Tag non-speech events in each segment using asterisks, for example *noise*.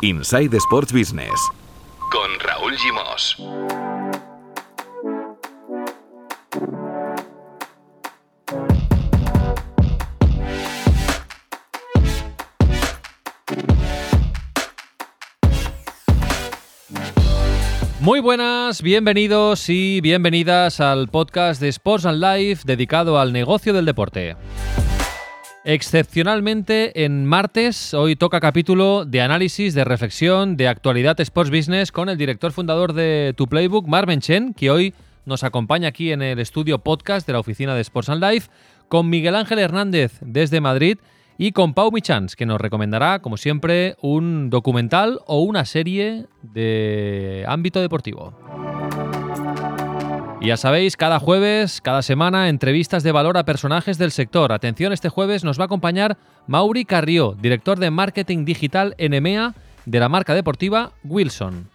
Inside Sports Business con Raúl Gimos. Muy buenas, bienvenidos y bienvenidas al podcast de Sports and Life dedicado al negocio del deporte. Excepcionalmente en martes, hoy toca capítulo de análisis, de reflexión, de actualidad Sports Business con el director fundador de Tu Playbook, Marvin Chen, que hoy nos acompaña aquí en el estudio podcast de la oficina de Sports and Life, con Miguel Ángel Hernández desde Madrid y con Pau Michans, que nos recomendará, como siempre, un documental o una serie de ámbito deportivo. Y ya sabéis, cada jueves, cada semana, entrevistas de valor a personajes del sector. Atención, este jueves nos va a acompañar Mauri Carrió, director de marketing digital en EMEA de la marca deportiva Wilson.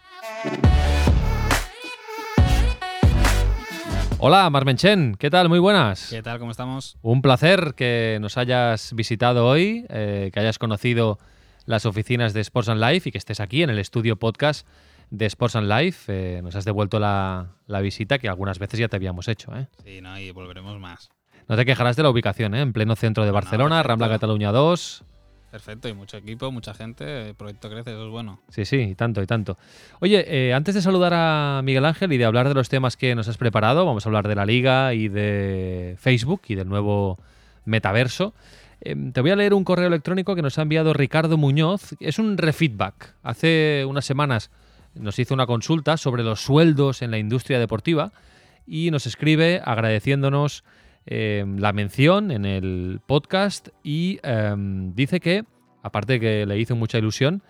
Hola, Marmenchen, ¿qué tal? Muy buenas. ¿Qué tal? ¿Cómo estamos? Un placer que nos hayas visitado hoy, eh, que hayas conocido las oficinas de Sports and Life y que estés aquí en el estudio podcast de Sports and Life. Eh, nos has devuelto la, la, visita que algunas veces ya te habíamos hecho. ¿eh? Sí, no, y volveremos más. No te quejarás de la ubicación, ¿eh? en pleno centro de Barcelona, Rambla Cataluña 2. Perfecto, y mucho equipo, mucha gente, el proyecto crece, eso es bueno. Sí, sí, y tanto, y tanto. Oye, eh, antes de saludar a Miguel Ángel y de hablar de los temas que nos has preparado, vamos a hablar de la liga y de Facebook y del nuevo metaverso. Eh, te voy a leer un correo electrónico que nos ha enviado Ricardo Muñoz. Es un refeedback. Hace unas semanas nos hizo una consulta sobre los sueldos en la industria deportiva y nos escribe agradeciéndonos eh, la mención en el podcast y eh, dice que, aparte de que le hizo mucha ilusión,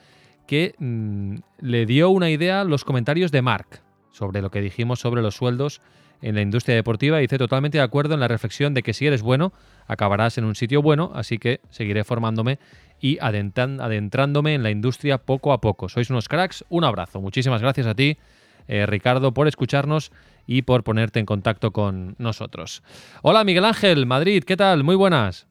que mm, le dio una idea los comentarios de Mark sobre lo que dijimos sobre los sueldos en la industria deportiva. Dice totalmente de acuerdo en la reflexión de que si eres bueno, acabarás en un sitio bueno, así que seguiré formándome y adentrándome en la industria poco a poco. Sois unos cracks, un abrazo. Muchísimas gracias a ti, eh, Ricardo, por escucharnos y por ponerte en contacto con nosotros. Hola Miguel Ángel, Madrid, ¿qué tal? Muy buenas.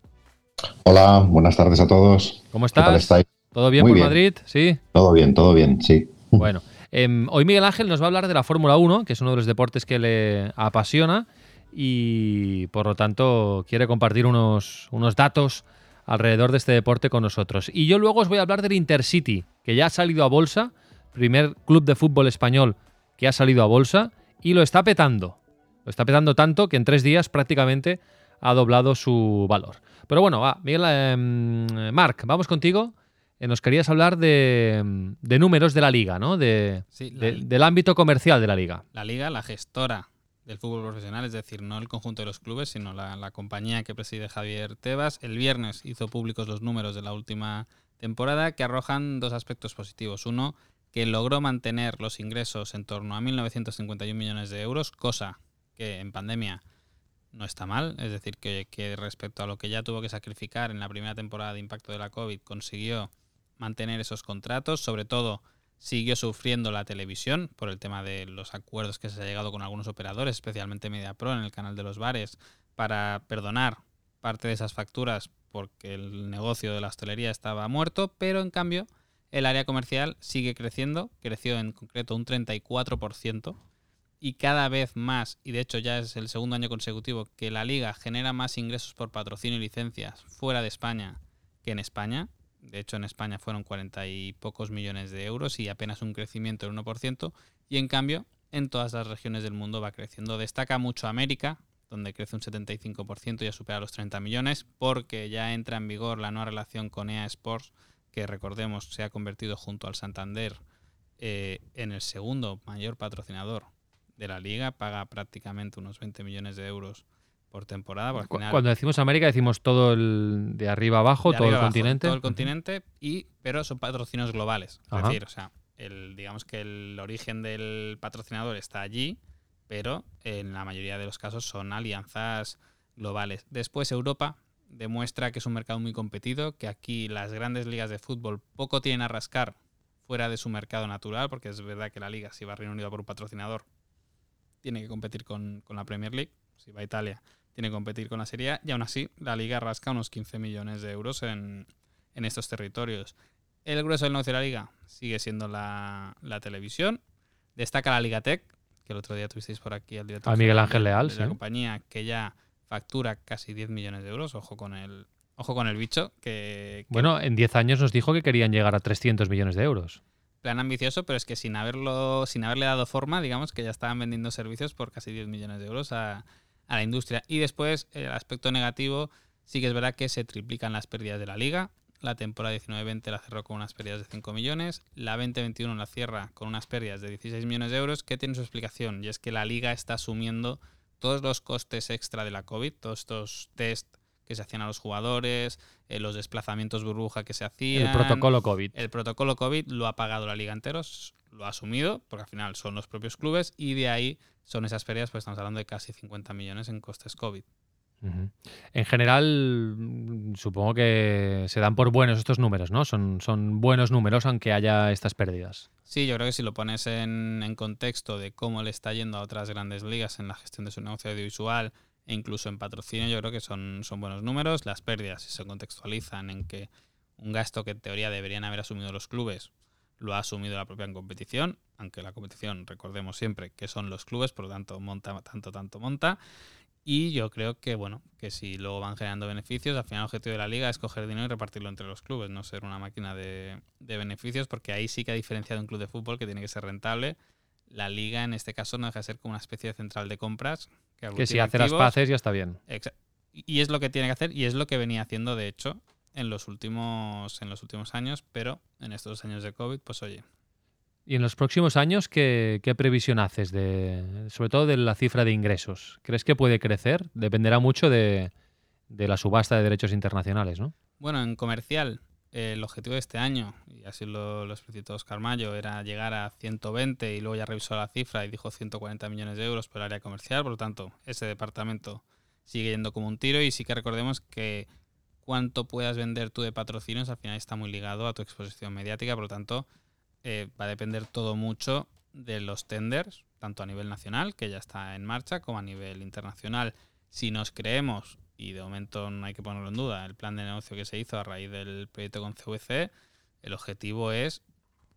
Hola, buenas tardes a todos. ¿Cómo estás? ¿Qué tal estáis? ¿Todo bien Muy por bien. Madrid? Sí. Todo bien, todo bien, sí. *laughs* Bueno, eh, hoy Miguel Ángel nos va a hablar de la Fórmula 1, que es uno de los deportes que le apasiona y por lo tanto quiere compartir unos, unos datos alrededor de este deporte con nosotros. Y yo luego os voy a hablar del Intercity, que ya ha salido a bolsa, primer club de fútbol español que ha salido a bolsa y lo está petando. Lo está petando tanto que en tres días prácticamente ha doblado su valor. Pero bueno, va, Miguel, eh, Marc, vamos contigo. Eh, nos querías hablar de, de, números de la liga, ¿no? De, sí, la, de, del ámbito comercial de la liga. La liga, la gestora del fútbol profesional, es decir, no el conjunto de los clubes, sino la, la, compañía que preside Javier Tebas. El viernes hizo públicos los números de la última temporada que arrojan dos aspectos positivos. Uno, que logró mantener los ingresos en torno a 1.951 millones de euros, cosa que en pandemia no está mal, es decir, que, que, respecto a lo que ya tuvo que sacrificar en la primera temporada de impacto de la COVID, consiguió mantener esos contratos, sobre todo siguió sufriendo la televisión por el tema de los acuerdos que se ha llegado con algunos operadores, especialmente MediaPro en el canal de los bares, para perdonar parte de esas facturas porque el negocio de la hostelería estaba muerto, pero en cambio el área comercial sigue creciendo, creció en concreto un 34% y cada vez más, y de hecho ya es el segundo año consecutivo que la liga genera más ingresos por patrocinio y licencias fuera de España que en España. De hecho en España fueron 40 y pocos millones de euros y apenas un crecimiento del 1%. Y en cambio en todas las regiones del mundo va creciendo. Destaca mucho América, donde crece un 75% y ya supera los 30 millones, porque ya entra en vigor la nueva relación con EA Sports que recordemos se ha convertido junto al Santander eh, en el segundo mayor patrocinador de la liga, paga prácticamente unos 20 millones de euros por temporada. Por final, Cuando decimos América decimos todo el de arriba abajo, de todo arriba el abajo, continente. Todo el continente, y, pero son patrocinios globales. Es Ajá. decir, o sea, el, digamos que el origen del patrocinador está allí, pero en la mayoría de los casos son alianzas globales. Después Europa demuestra que es un mercado muy competido, que aquí las grandes ligas de fútbol poco tienen a rascar fuera de su mercado natural, porque es verdad que la liga, si va a Reino Unido por un patrocinador, tiene que competir con, con, la Premier League, si va a Italia, tiene que competir con la Serie A, y aún así la liga rasca unos 15 millones de euros en, en estos territorios. El grueso del negocio de la liga sigue siendo la, televisión. Destaca la Liga Tech, que el otro día tuvisteis por aquí al director. A Miguel Ángel Leal, de la compañía, que ya factura casi 10 millones de euros. Ojo con el, ojo con el bicho. Que, Bueno, en 10 años nos dijo que querían llegar a 300 millones de euros. Plan ambicioso, pero es que sin, haberlo, sin haberle dado forma, digamos que ya estaban vendiendo servicios por casi 10 millones de euros a, a la industria. Y después, el aspecto negativo, sí que es verdad que se triplican las pérdidas de la liga. La temporada 19-20 la cerró con unas pérdidas de 5 millones. La 20-21 la cierra con unas pérdidas de 16 millones de euros, que tiene su explicación. Y es que la liga está asumiendo todos los costes extra de la COVID, todos estos test que se hacían a los jugadores, eh, los desplazamientos burbuja que se hacían. El protocolo COVID. El protocolo COVID lo ha pagado la liga enteros, lo ha asumido, porque al final son los propios clubes, y de ahí son esas pérdidas, pues estamos hablando de casi 50 millones en costes COVID. En general, mm, supongo que se dan por buenos estos números, ¿no? Son, son buenos números aunque haya estas pérdidas. Sí, yo creo que si lo pones en, contexto de cómo le está yendo a otras grandes ligas en la gestión de su negocio audiovisual e incluso en patrocinio, yo creo que son, son buenos números. Las pérdidas, si se contextualizan en que un gasto que en teoría deberían haber asumido los clubes, lo ha asumido la propia competición, aunque la competición, recordemos siempre que son los clubes, por lo tanto, monta tanto, tanto monta. Y yo creo que, bueno, que si luego van generando beneficios, al final el objetivo de la liga es coger dinero y repartirlo entre los clubes, no ser una máquina de, beneficios, porque ahí sí que a diferencia de un club de fútbol que tiene que ser rentable, la liga en este caso no deja de ser como una especie de central de compras. Que, que si hace las paces ya está bien. Y es lo que tiene que hacer y es lo que venía haciendo, de hecho, en los últimos, en los últimos años, pero en estos años de COVID, pues oye, ¿Y en los próximos años qué, previsión haces, de, sobre todo de la cifra de ingresos? ¿Crees que puede crecer? Dependerá mucho de, la subasta de derechos internacionales, ¿no? Bueno, en comercial, el objetivo de este año, y así lo, lo explicitó Oscar Mayo, era llegar a 120 y luego ya revisó la cifra y dijo 140 millones de euros por el área comercial. Por lo tanto, ese departamento sigue yendo como un tiro y sí que recordemos que cuánto puedas vender tú de patrocinios al final está muy ligado a tu exposición mediática. Por lo tanto, eh, va a depender todo mucho de los tenders, tanto a nivel nacional, que ya está en marcha, como a nivel internacional. Si nos creemos, y de momento no hay que ponerlo en duda, el plan de negocio que se hizo a raíz del proyecto con CVC, el objetivo es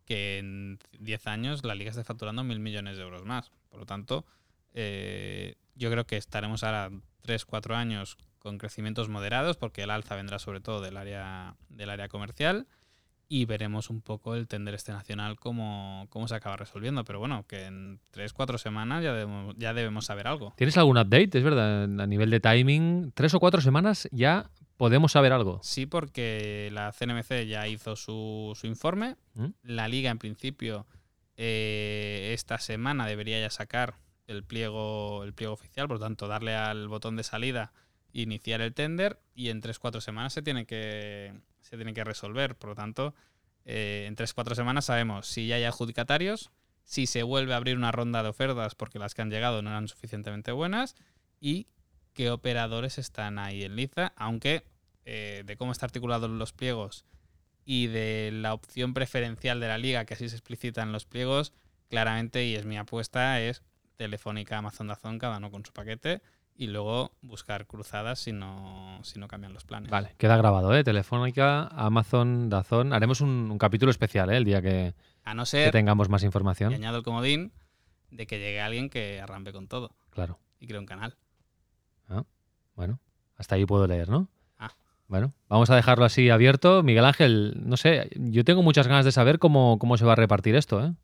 que en 10 años la liga esté facturando mil millones de euros más. Por lo tanto, eh, yo creo que estaremos ahora 3-4 años con crecimientos moderados, porque el alza vendrá sobre todo del área, del área comercial y veremos un poco el tender este nacional cómo, cómo se acaba resolviendo. Pero bueno, que en 3-4 semanas ya debemos, ya debemos saber algo. ¿Tienes algún update? Es verdad, a nivel de timing, tres o cuatro semanas ya podemos saber algo. Sí, porque la CNMC ya hizo su, su informe. ¿Mm? La liga, en principio, eh, esta semana debería ya sacar el pliego, el pliego oficial, por lo tanto, darle al botón de salida, iniciar el tender y en 3-4 semanas se tiene que se tiene que resolver. Por lo tanto, eh, en 3-4 semanas sabemos si ya hay adjudicatarios, si se vuelve a abrir una ronda de ofertas porque las que han llegado no eran suficientemente buenas y qué operadores están ahí en liza, aunque eh, de cómo está articulados los pliegos y de la opción preferencial de la liga, que así se explicita en los pliegos, claramente, y es mi apuesta, es Telefónica, Amazon, Dazón, cada uno con su paquete y luego buscar cruzadas si no, si no cambian los planes. Vale, queda grabado, ¿eh? Telefónica, Amazon, Dazón. Haremos un, capítulo especial, ¿eh? El día que, a no ser, tengamos más información. Y añado el comodín de que llegue alguien que arrampe con todo. Claro. Y cree un canal. Ah, bueno, hasta ahí puedo leer, ¿no? Ah. Bueno, vamos a dejarlo así abierto. Miguel Ángel, no sé, yo tengo muchas ganas de saber cómo, cómo se va a repartir esto, ¿eh?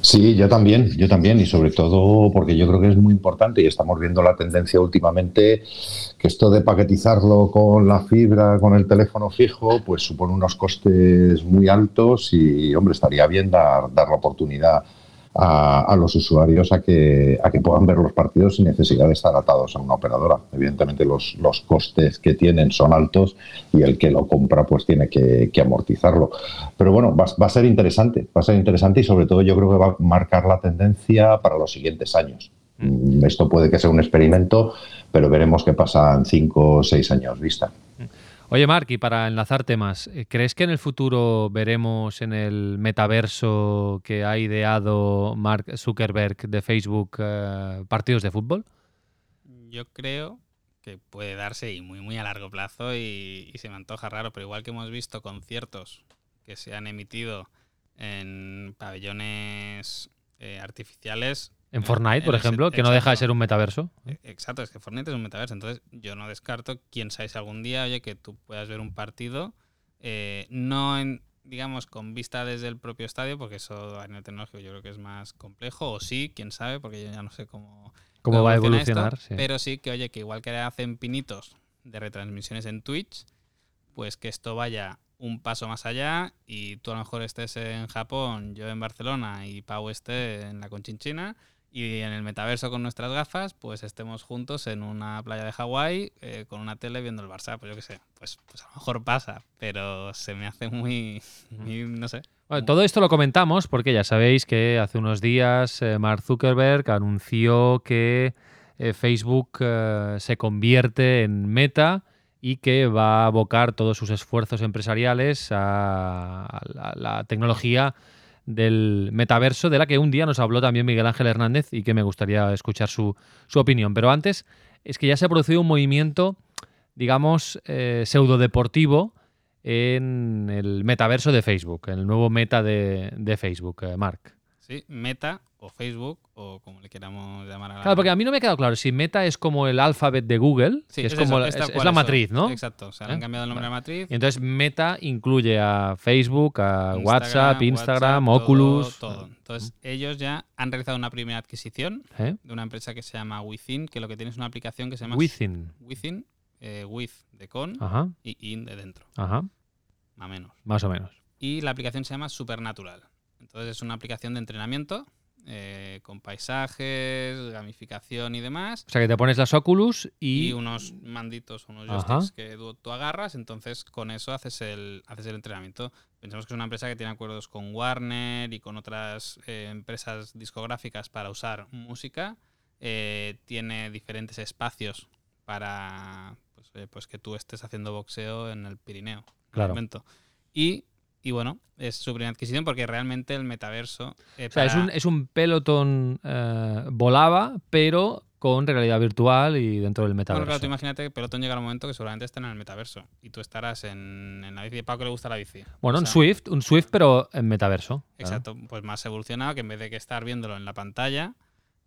Sí, yo también, yo también, y sobre todo porque yo creo que es muy importante y estamos viendo la tendencia últimamente que esto de paquetizarlo con la fibra, con el teléfono fijo, pues supone unos costes muy altos y, hombre, estaría bien dar, dar la oportunidad a, los usuarios a que, a que puedan ver los partidos sin necesidad de estar atados a una operadora. Evidentemente los, los costes que tienen son altos y el que lo compra pues tiene que, amortizarlo. Pero bueno, va, va, a ser interesante, va a ser interesante y sobre todo yo creo que va a marcar la tendencia para los siguientes años. Mm. Esto puede que sea un experimento, pero veremos qué pasa en cinco o seis años vista. Oye, Mark, y para enlazar temas, eh, ¿crees que en el futuro veremos en el metaverso que ha ideado Mark Zuckerberg de Facebook eh, partidos de fútbol? Yo creo que puede darse y muy, muy a largo plazo y, se me antoja raro, pero igual que hemos visto conciertos que se han emitido en pabellones eh, artificiales. En Fortnite, por ejemplo, que no deja de ser un metaverso. Eh, Exacto, es que Fortnite es un metaverso. Entonces, yo no descarto, quién sabe si algún día, oye, que tú puedas ver un partido, eh, no en, digamos, con vista desde el propio estadio, porque eso a nivel tecnológico yo creo que es más complejo, o sí, quién sabe, porque yo ya no sé cómo, ¿Cómo va a esto, evolucionar? Sí. Pero sí que, oye, que igual que hacen pinitos de retransmisiones en Twitch, pues que esto vaya un paso más allá y tú a lo mejor estés en Japón, yo en Barcelona y Pau esté en la Conchinchina y en el metaverso con nuestras gafas, pues estemos juntos en una playa de Hawái eh, con una tele viendo el Barça, pues yo qué sé, pues, pues a lo mejor pasa, pero se me hace muy, muy no sé. Bueno, todo esto lo comentamos porque ya sabéis que hace unos días eh, Mark Zuckerberg anunció que eh, Facebook se convierte en meta y que va a abocar todos sus esfuerzos empresariales a, a la, la tecnología del metaverso, de la que un día nos habló también Miguel Ángel Hernández y que me gustaría escuchar su, su opinión. Pero antes, es que ya se ha producido un movimiento, digamos, eh, pseudodeportivo en el metaverso de Facebook, en el nuevo meta de, de Facebook, eh, Mark. Sí, Meta o Facebook o como le queramos llamar a la... Claro, porque a mí no me ha quedado claro si Meta es como el alfabet de Google, Sí, que es, como es, es cual la matriz, ¿no? Exacto, o sea, le han ¿Eh? cambiado el nombre Vale. a la matriz. Y entonces Meta incluye a Facebook, a Instagram, WhatsApp, Instagram, WhatsApp, Oculus. Todo, todo. Entonces, ellos ya han realizado una primera adquisición ¿eh? de una empresa que se llama Within, que lo que tiene es una aplicación que se llama Within. Within, eh, with de con Ajá, y in de dentro, ajá, más o menos. más o menos. Y la aplicación se llama Supernatural. Entonces, es una aplicación de entrenamiento eh, con paisajes, gamificación y demás. O sea que te pones las Oculus y, y... unos manditos, unos Ajá. joysticks que tú, tú agarras, entonces con eso haces el, haces el entrenamiento. Pensamos que es una empresa que tiene acuerdos con Warner y con otras eh, empresas discográficas para usar música. Eh, tiene diferentes espacios para pues, pues que tú estés haciendo boxeo en el Pirineo. en el Claro. momento. Y, y bueno, es su primera adquisición porque realmente el metaverso... eh, O sea, es un, es un pelotón eh, volaba, pero con realidad virtual y dentro del Bueno, metaverso. claro, tú imagínate que Pelotón llega un momento que seguramente estén en el metaverso y tú estarás en, en la bici de que le gusta la bici. Bueno, O un Swift, un Swift, pero en metaverso. claro. Exacto, pues más evolucionado que en vez de que estar viéndolo en la pantalla,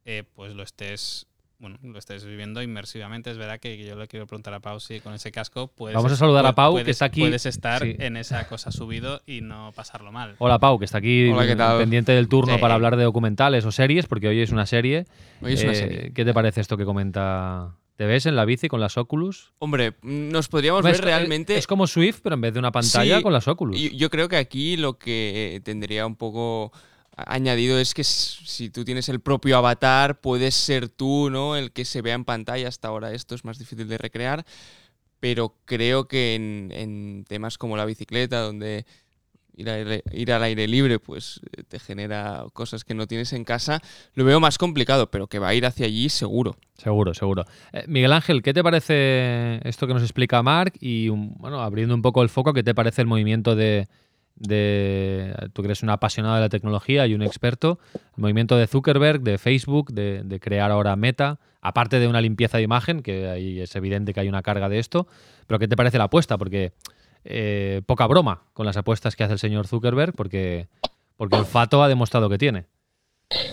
eh, pues lo estés, bueno, lo estés viviendo inmersivamente. Es verdad que yo le quiero preguntar a Pau si con ese casco puedes. Vamos a saludar a Pau, que puedes- está aquí. Puedes estar Sí. en esa cosa subido y no pasarlo mal. Hola Pau, que está aquí Hola, ¿qué tal? pendiente del turno Sí. para hablar de documentales o series, porque hoy es una serie. Hoy es una Eh, serie. ¿Qué te parece esto que comenta? ¿Te ves en la bici con las Oculus? Hombre, nos podríamos ver realmente. es como Swift, pero en vez de una pantalla Sí, con las Oculus. Yo, yo creo que aquí lo que tendría un poco añadido es que si tú tienes el propio avatar, puedes ser tú, ¿no? El que se vea en pantalla. Hasta ahora esto es más difícil de recrear. Pero creo que en, temas como la bicicleta, donde ir, al aire- libre, pues eh, te genera cosas que no tienes en casa, lo veo más complicado, pero que va a ir hacia allí seguro. Seguro, seguro. Eh, Miguel Ángel, ¿qué te parece esto que nos explica Mark? Y bueno, abriendo un poco el foco, ¿qué te parece el movimiento de, de- tú eres un apasionado de la tecnología y un experto, el movimiento de Zuckerberg, de Facebook, de, de crear ahora Meta, aparte de una limpieza de imagen, que ahí es evidente que hay una carga de esto, pero ¿qué te parece la apuesta? Porque eh, poca broma con las apuestas que hace el señor Zuckerberg, porque, porque el fato ha demostrado que tiene.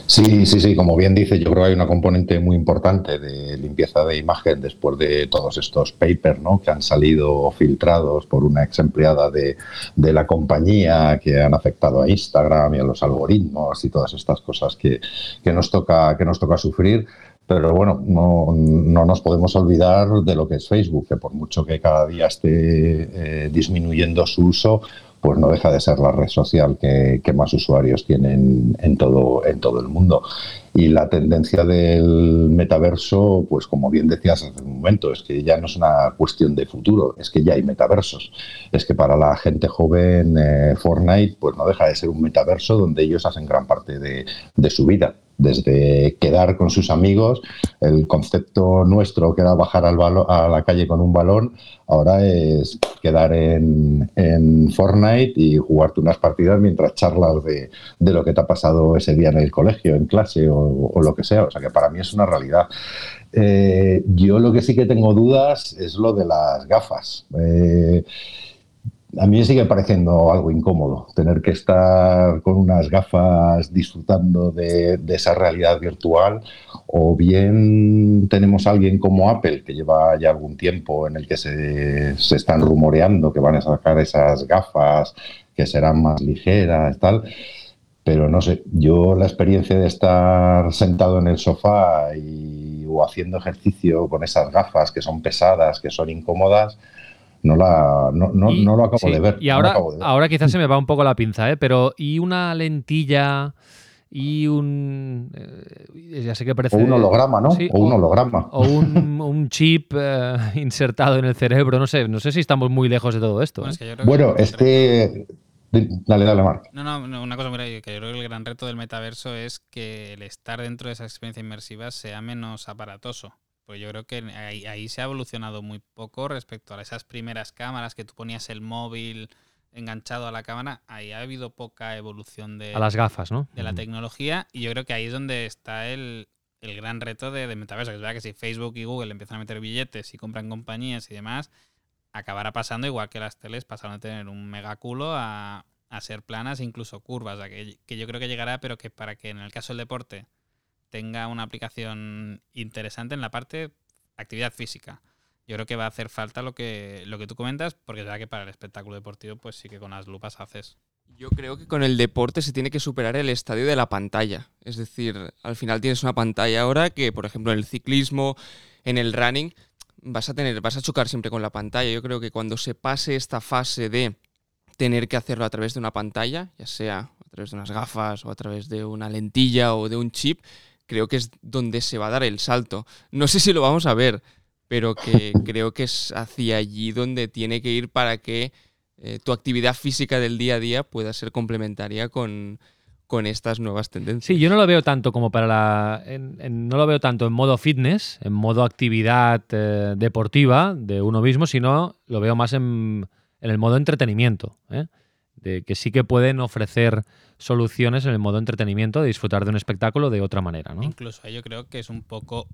Sí, sí, sí, como bien dice, yo creo que hay una componente muy importante de limpieza de imagen después de todos estos papers ¿no? que han salido filtrados por una ex empleada de, de la compañía que han afectado a Instagram y a los algoritmos y todas estas cosas que, que nos, toca, que nos toca sufrir. Pero bueno, no, no, nos podemos olvidar de lo que es Facebook, que por mucho que cada día esté eh, disminuyendo su uso, pues no deja de ser la red social que, más usuarios tienen en todo, el mundo. Y la tendencia del metaverso, pues como bien decías hace un momento, es que ya no es una cuestión de futuro, es que ya hay metaversos. Es que para la gente joven, eh, Fortnite, pues no deja de ser un metaverso donde ellos hacen gran parte de su vida desde quedar con sus amigos, el concepto nuestro que era bajar al a la calle con un balón, ahora es quedar en, en, Fortnite y jugarte unas partidas mientras charlas de, de, lo que te ha pasado ese día en el colegio, en clase o, lo que sea. O sea que para mí es una realidad. Eh, yo lo que sí que tengo dudas es lo de las gafas. Eh, a mí sigue pareciendo algo incómodo tener que estar con unas gafas disfrutando de, esa realidad virtual o bien tenemos alguien como Apple que lleva ya algún tiempo en el que se, se están rumoreando que van a sacar esas gafas que serán más ligeras, tal. Pero no sé, yo la experiencia de estar sentado en el sofá y, o haciendo ejercicio con esas gafas que son pesadas, que son incómodas, no, la, no, no, lo acabo de ver. Y ahora, ahora quizás se me va un poco la pinza, ¿eh? pero ¿y una lentilla y un. Eh, ya sé que parece. O un holograma, ¿no? o un holograma. O un, chip eh, *laughs* insertado en el cerebro, no sé. No sé si estamos muy lejos de todo esto. Bueno, ¿eh? este. Dale, dale, Marc. No, no, una cosa muy que yo creo que el gran reto del metaverso es que el estar dentro de esa experiencia inmersiva sea menos aparatoso. Pues yo creo que ahí, se ha evolucionado muy poco respecto a esas primeras cámaras que tú ponías el móvil enganchado a la cámara, ahí ha habido poca evolución de, a las gafas, ¿no? de la tecnología y yo creo que ahí es donde está el, gran reto de, metaverso. Que es verdad que si Facebook y Google empiezan a meter billetes y compran compañías y demás, acabará pasando igual que las teles pasaron de tener un megaculo a, a ser planas e incluso curvas. que, que yo creo que llegará, pero que para que en el caso del deporte tenga una aplicación interesante en la parte actividad física. Yo creo que va a hacer falta lo que, lo que tú comentas, porque verdad que para el espectáculo deportivo, pues sí que con las lupas haces. Yo creo que con el deporte se tiene que superar el estadio de la pantalla. Es decir, al final tienes una pantalla ahora que, por ejemplo, en el ciclismo, en el running, vas a tener, vas a chocar siempre con la pantalla. Yo creo que cuando se pase esta fase de tener que hacerlo a través de una pantalla, ya sea a través de unas gafas o a través de una lentilla o de un chip, creo que es donde se va a dar el salto. No sé si lo vamos a ver, pero que *laughs* creo que es hacia allí donde tiene que ir para que eh, tu actividad física del día a día pueda ser complementaria con, con estas nuevas tendencias. Sí, yo no lo veo tanto como para la. no lo veo tanto en modo fitness, en modo actividad eh, deportiva de uno mismo, sino lo veo más en, en el modo entretenimiento. ¿eh? De que sí que pueden ofrecer soluciones en el modo entretenimiento de disfrutar de un espectáculo de otra manera. ¿no? Incluso yo creo que es un poco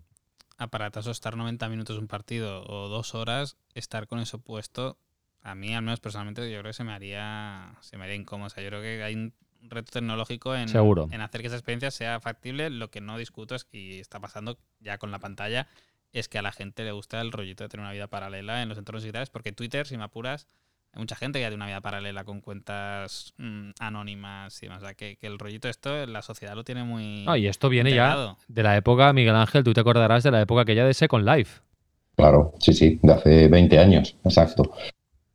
aparatoso estar 90 minutos un partido o dos horas, estar con eso puesto, a mí al menos personalmente yo creo que se me haría, se me haría incómodo. O sea, yo creo que hay un reto tecnológico en, en hacer que esa experiencia sea factible. Lo que no discuto es que está pasando ya con la pantalla, es que a la gente le gusta el rollito de tener una vida paralela en los entornos digitales, porque Twitter, si me apuras, hay mucha gente que ya tiene una vida paralela con cuentas mm, anónimas y demás. O sea, que, el rollito esto, la sociedad lo tiene muy. y esto viene ya de la época, Miguel Ángel, tú te acordarás de la época aquella de Second Life. Claro, sí, sí, de hace 20 años, exacto.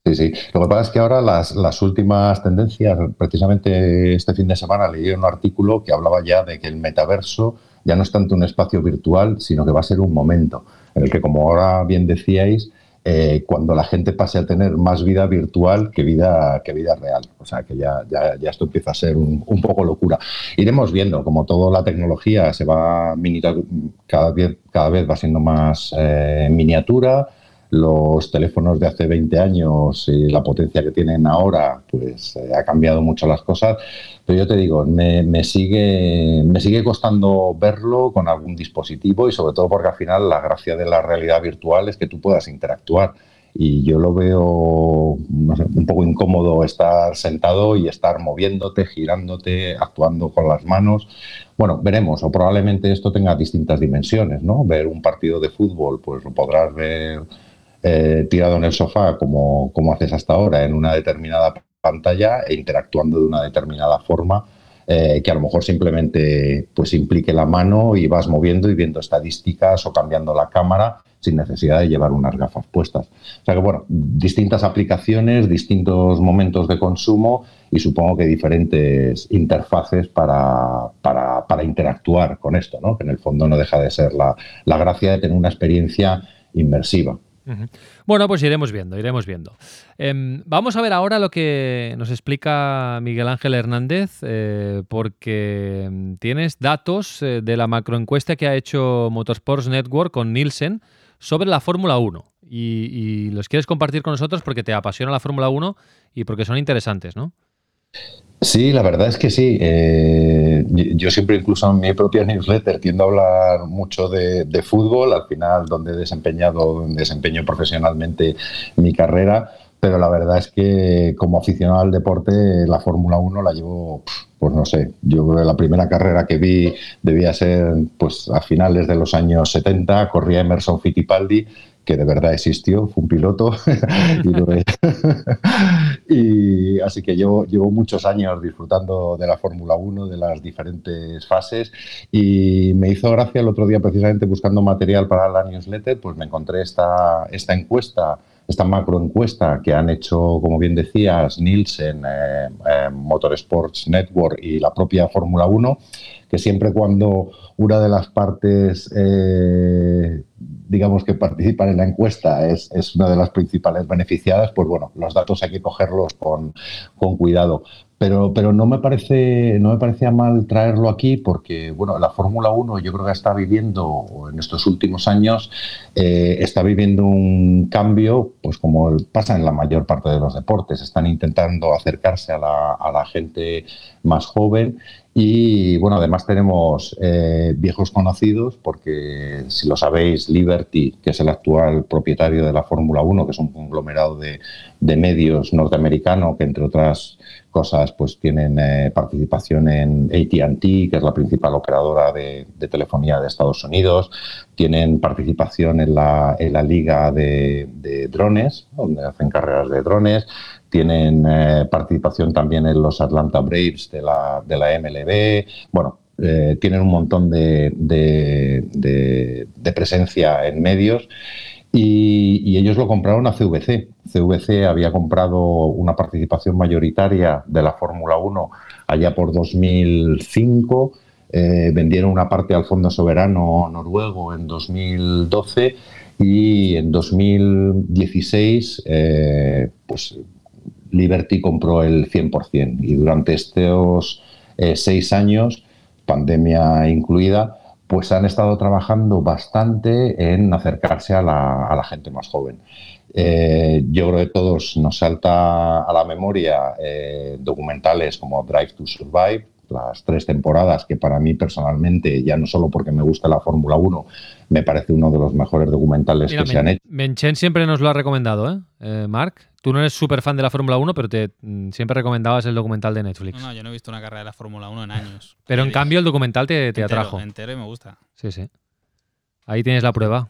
Sí, sí. Lo que pasa es que ahora las, las últimas tendencias, precisamente este fin de semana leí un artículo que hablaba ya de que el metaverso ya no es tanto un espacio virtual, sino que va a ser un momento en el que, como ahora bien decíais, eh, cuando la gente pase a tener más vida virtual que vida, que vida real. O sea, que ya, ya, ya esto empieza a ser un, poco locura. Iremos viendo, como toda la tecnología se va cada vez, cada vez va siendo más eh, miniatura, los teléfonos de hace 20 años y la potencia que tienen ahora, pues eh, ha cambiado mucho las cosas. Pero yo te digo, me, sigue, me sigue costando verlo con algún dispositivo y sobre todo porque al final la gracia de la realidad virtual es que tú puedas interactuar. Y yo lo veo un poco incómodo estar sentado y estar moviéndote, girándote, actuando con las manos. Bueno, veremos, o probablemente esto tenga distintas dimensiones, ¿no? Ver un partido de fútbol, pues lo podrás ver eh, tirado en el sofá como, como haces hasta ahora en una determinada pantalla e interactuando de una determinada forma eh, que a lo mejor simplemente pues implique la mano y vas moviendo y viendo estadísticas o cambiando la cámara sin necesidad de llevar unas gafas puestas. O sea que bueno, distintas aplicaciones, distintos momentos de consumo y supongo que diferentes interfaces para, para, para interactuar con esto, ¿no? que en el fondo no deja de ser la, la gracia de tener una experiencia inmersiva. Bueno, pues iremos viendo, iremos viendo. Em, vamos a ver ahora lo que nos explica Miguel Ángel Hernández, eh, porque em, tienes datos eh, de la macroencuesta que ha hecho Motorsports Network con Nielsen sobre la Fórmula 1. Y, y, los quieres compartir con nosotros porque te apasiona la Fórmula 1 y porque son interesantes, ¿no? Sí, la verdad es que sí. Eh, yo siempre, incluso en mi propia newsletter, tiendo a hablar mucho de, fútbol, al final donde he desempeñado, desempeño profesionalmente mi carrera, pero la verdad es que como aficionado al deporte, la Fórmula 1 la llevo, pues no sé, yo creo que la primera carrera que vi debía ser pues a finales de los años 70, corría Emerson Fittipaldi, que de verdad existió, fue un piloto. *laughs* *laughs* y, así que yo llevo muchos años disfrutando de la Fórmula 1, de las diferentes fases, y me hizo gracia el otro día precisamente buscando material para la newsletter, pues me encontré esta, esta encuesta esta macroencuesta que han hecho, como bien decías, Nielsen, eh, eh, Motorsports Network y la propia Fórmula 1, que siempre cuando una de las partes, eh, digamos, que participan en la encuesta es, es, una de las principales beneficiadas, pues bueno, los datos hay que cogerlos con, con cuidado. Pero, pero no me parece, no me parecía mal traerlo aquí porque, bueno, la Fórmula 1 yo creo que está viviendo, en estos últimos años, eh, está viviendo un cambio, pues como pasa en la mayor parte de los deportes. Están intentando acercarse a la, a la gente más joven y bueno, además tenemos eh, viejos conocidos, porque si lo sabéis, Liberty, que es el actual propietario de la Fórmula 1, que es un conglomerado de, medios norteamericano, que entre otras cosas pues tienen eh, participación en ATT, que es la principal operadora de, telefonía de Estados Unidos, tienen participación en la, en la liga de, de drones, donde hacen carreras de drones, tienen eh, participación también en los Atlanta Braves de la, de la MLB, bueno, eh, tienen un montón de, de, presencia en medios y, ellos lo compraron a CVC. CVC había comprado una participación mayoritaria de la Fórmula 1 allá por 2005. Eh, vendieron una parte al Fondo Soberano Noruego en 2012 y en 2016 pues Liberty compró el 100% y durante estos eh, seis años, pandemia incluida, pues han estado trabajando bastante en acercarse a la, gente más joven. Eh, yo creo que todos nos salta a la memoria eh, documentales como Drive to Survive, las tres temporadas, que para mí personalmente, ya no solo porque me gusta la Fórmula 1, me parece uno de los mejores documentales que se han hecho. Menchen siempre nos lo ha recomendado, ¿eh? eh Mark, tú no eres súper fan de la Fórmula 1, pero te mm, siempre recomendabas el documental de Netflix. No, yo no he visto una carrera de la Fórmula 1 en años. *laughs* pero en cambio el documental te, te atrajo. Entero y me gusta. Sí, sí. Ahí tienes la prueba.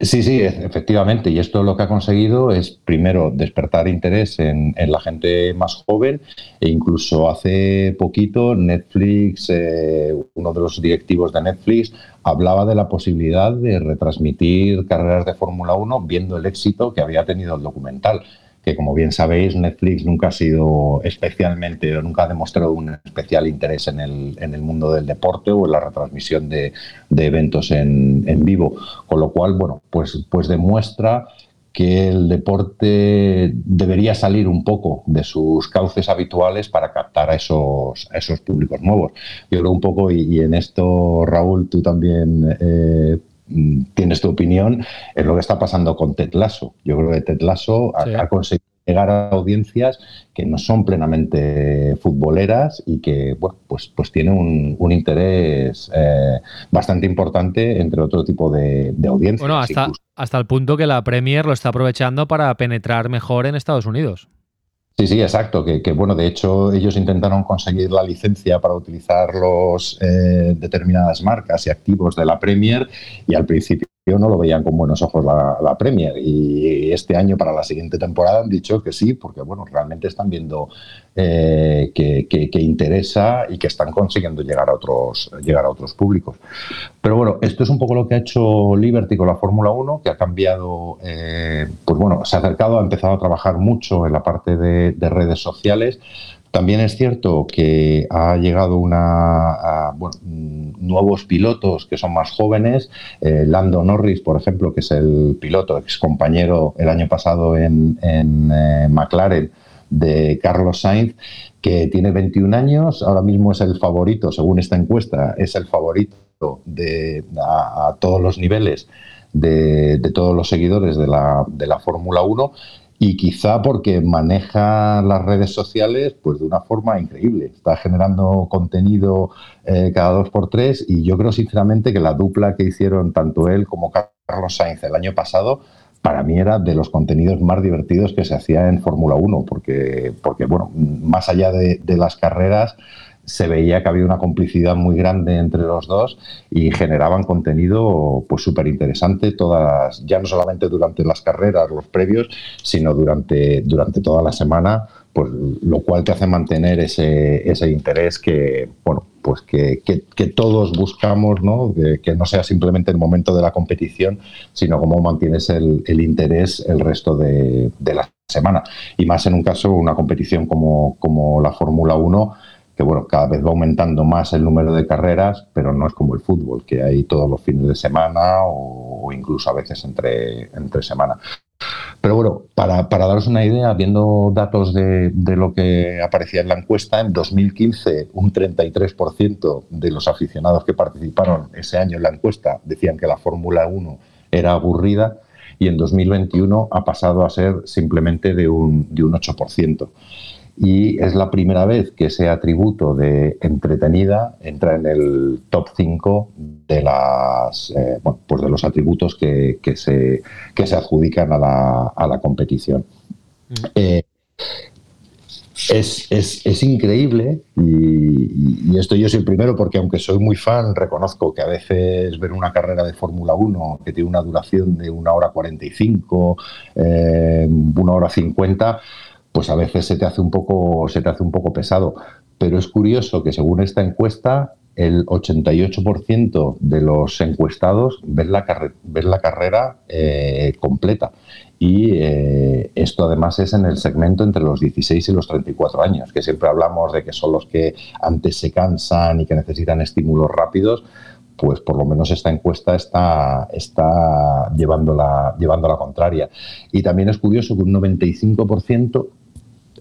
Sí, sí, efectivamente. Y esto lo que ha conseguido es, primero, despertar interés en, la gente más joven e incluso hace poquito Netflix, eh, uno de los directivos de Netflix, hablaba de la posibilidad de retransmitir carreras de Fórmula 1 viendo el éxito que había tenido el documental que como bien sabéis, Netflix nunca ha sido especialmente o nunca ha demostrado un especial interés en el, en el mundo del deporte o en la retransmisión de, eventos en, en, vivo. Con lo cual, bueno, pues, pues demuestra que el deporte debería salir un poco de sus cauces habituales para captar a esos, a esos públicos nuevos. Yo creo un poco, y, en esto, Raúl, tú también eh, tienes tu opinión, es lo que está pasando con Ted Lasso. Yo creo que Ted Lasso ha, conseguido llegar a audiencias que no son plenamente futboleras y que bueno, pues, pues tiene un, interés eh, bastante importante entre otro tipo de, audiencias. Bueno, hasta, hasta el punto que la Premier lo está aprovechando para penetrar mejor en Estados Unidos. Sí, sí, exacto. Que, bueno, de hecho, ellos intentaron conseguir la licencia para utilizar los eh, determinadas marcas y activos de la Premier y al principio no lo veían con buenos ojos la, Premier. Y este año, para la siguiente temporada, han dicho que sí, porque bueno, realmente están viendo eh, que, interesa y que están consiguiendo llegar a otros, llegar a otros públicos. Pero bueno, esto es un poco lo que ha hecho Liberty con la Fórmula 1, que ha cambiado, eh, pues bueno, se ha acercado, ha empezado a trabajar mucho en la parte de redes sociales también es cierto que ha llegado una, nuevos pilotos que son más jóvenes. Eh, Lando Norris, por ejemplo, que es el piloto ex compañero el año pasado en, eh, McLaren de Carlos Sainz, que tiene 21 años, ahora mismo es el favorito, según esta encuesta, es el favorito de, a, todos los niveles de, todos los seguidores de la, de la Fórmula 1 y quizá porque maneja las redes sociales pues de una forma increíble. Está generando contenido eh, cada dos por tres y yo creo sinceramente que la dupla que hicieron tanto él como Carlos Sainz el año pasado para mí era de los contenidos más divertidos que se hacía en Fórmula 1, porque, porque, bueno, más allá de, de las carreras, se veía que había una complicidad muy grande entre los dos y generaban contenido pues súper interesante todas ya no solamente durante las carreras los previos sino durante durante toda la semana pues lo cual te hace mantener ese, ese interés que bueno pues que, que, todos buscamos ¿no? Que, no sea simplemente el momento de la competición sino cómo mantienes el, el interés el resto de, de la semana y más en un caso una competición como, como la Fórmula 1 que bueno, cada vez va aumentando más el número de carreras, pero no es como el fútbol, que hay todos los fines de semana o, incluso a veces entre, entre semana. Pero bueno, para, para, daros una idea, viendo datos de, de, lo que aparecía en la encuesta, en 2015 un 33% de los aficionados que participaron ese año en la encuesta decían que la Fórmula 1 era aburrida y en 2021 ha pasado a ser simplemente de un, de un 8% y es la primera vez que ese atributo de entretenida entra en el top 5 de las eh, pues de los atributos que, que, se, que se adjudican a la, a la competición. Mm. Eh, es, es, es, increíble y, y, esto yo soy el primero porque aunque soy muy fan, reconozco que a veces ver una carrera de Fórmula 1 que tiene una duración de una hora 45, eh, una hora 50, pues a veces se te hace un poco, se te hace un poco pesado. Pero es curioso que según esta encuesta, el 88% de los encuestados ven la, la carrera eh, completa. Y eh, esto además es en el segmento entre los 16 y los 34 años, que siempre hablamos de que son los que antes se cansan y que necesitan estímulos rápidos, pues por lo menos esta encuesta está, está llevando, la, llevando la contraria. Y también es curioso que un 95%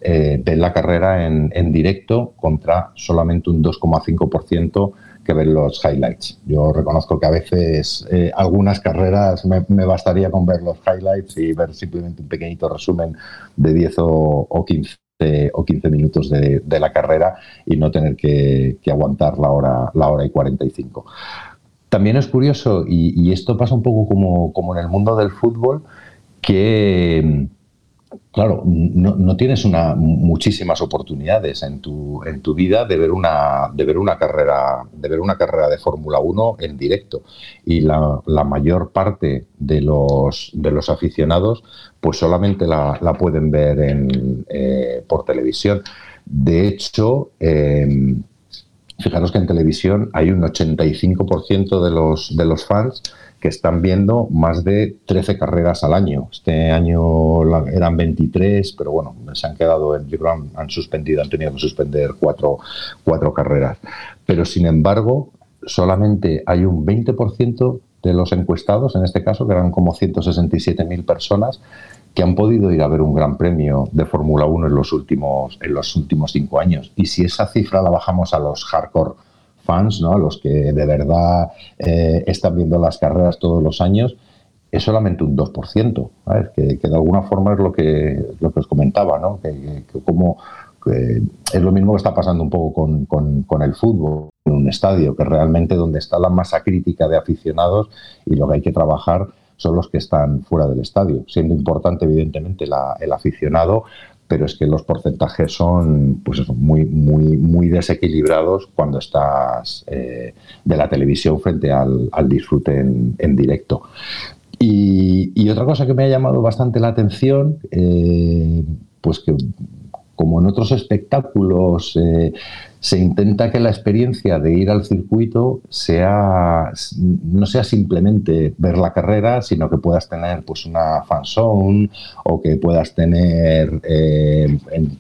eh, ven la carrera en, directo contra solamente un 2,5% que ven los highlights. Yo reconozco que a veces eh, algunas carreras me, bastaría con ver los highlights y ver simplemente un pequeñito resumen de 10 o, 15 o 15 minutos de, la carrera y no tener que, aguantar la hora, la hora y 45. También es curioso, y, esto pasa un poco como, como en el mundo del fútbol, que Claro, no, tienes una, muchísimas oportunidades en tu, vida de ver una, carrera, de Fórmula 1 en directo. Y la, mayor parte de los, aficionados, pues solamente la, pueden ver en, eh, por televisión. De hecho, em, fijaros que en televisión hay un 85% de los, de los fans que están viendo más de 13 carreras al año. Este año eran 23, pero bueno, se han quedado, en, yo creo han, suspendido, han tenido que suspender cuatro, cuatro carreras. Pero sin embargo, solamente hay un 20% de los encuestados, en este caso, que eran como 167.000 personas, que han podido ir a ver un gran premio de Fórmula 1 en los últimos en los últimos cinco años. Y si esa cifra la bajamos a los hardcore fans, ¿no? los que de verdad eh, están viendo las carreras todos los años, es solamente un 2%, Que, que, de alguna forma es lo que, lo que os comentaba, ¿no? que, como es lo mismo que está pasando un poco con, con, el fútbol, en un estadio, que realmente donde está la masa crítica de aficionados y lo que hay que trabajar son los que están fuera del estadio, siendo importante evidentemente el aficionado, pero es que los porcentajes son pues muy, muy, muy desequilibrados cuando estás eh, de la televisión frente al, disfrute en, directo. Y, otra cosa que me ha llamado bastante la atención, eh, pues que como en otros espectáculos eh, se intenta que la experiencia de ir al circuito sea no sea simplemente ver la carrera, sino que puedas tener pues una fanzone o que puedas tener eh,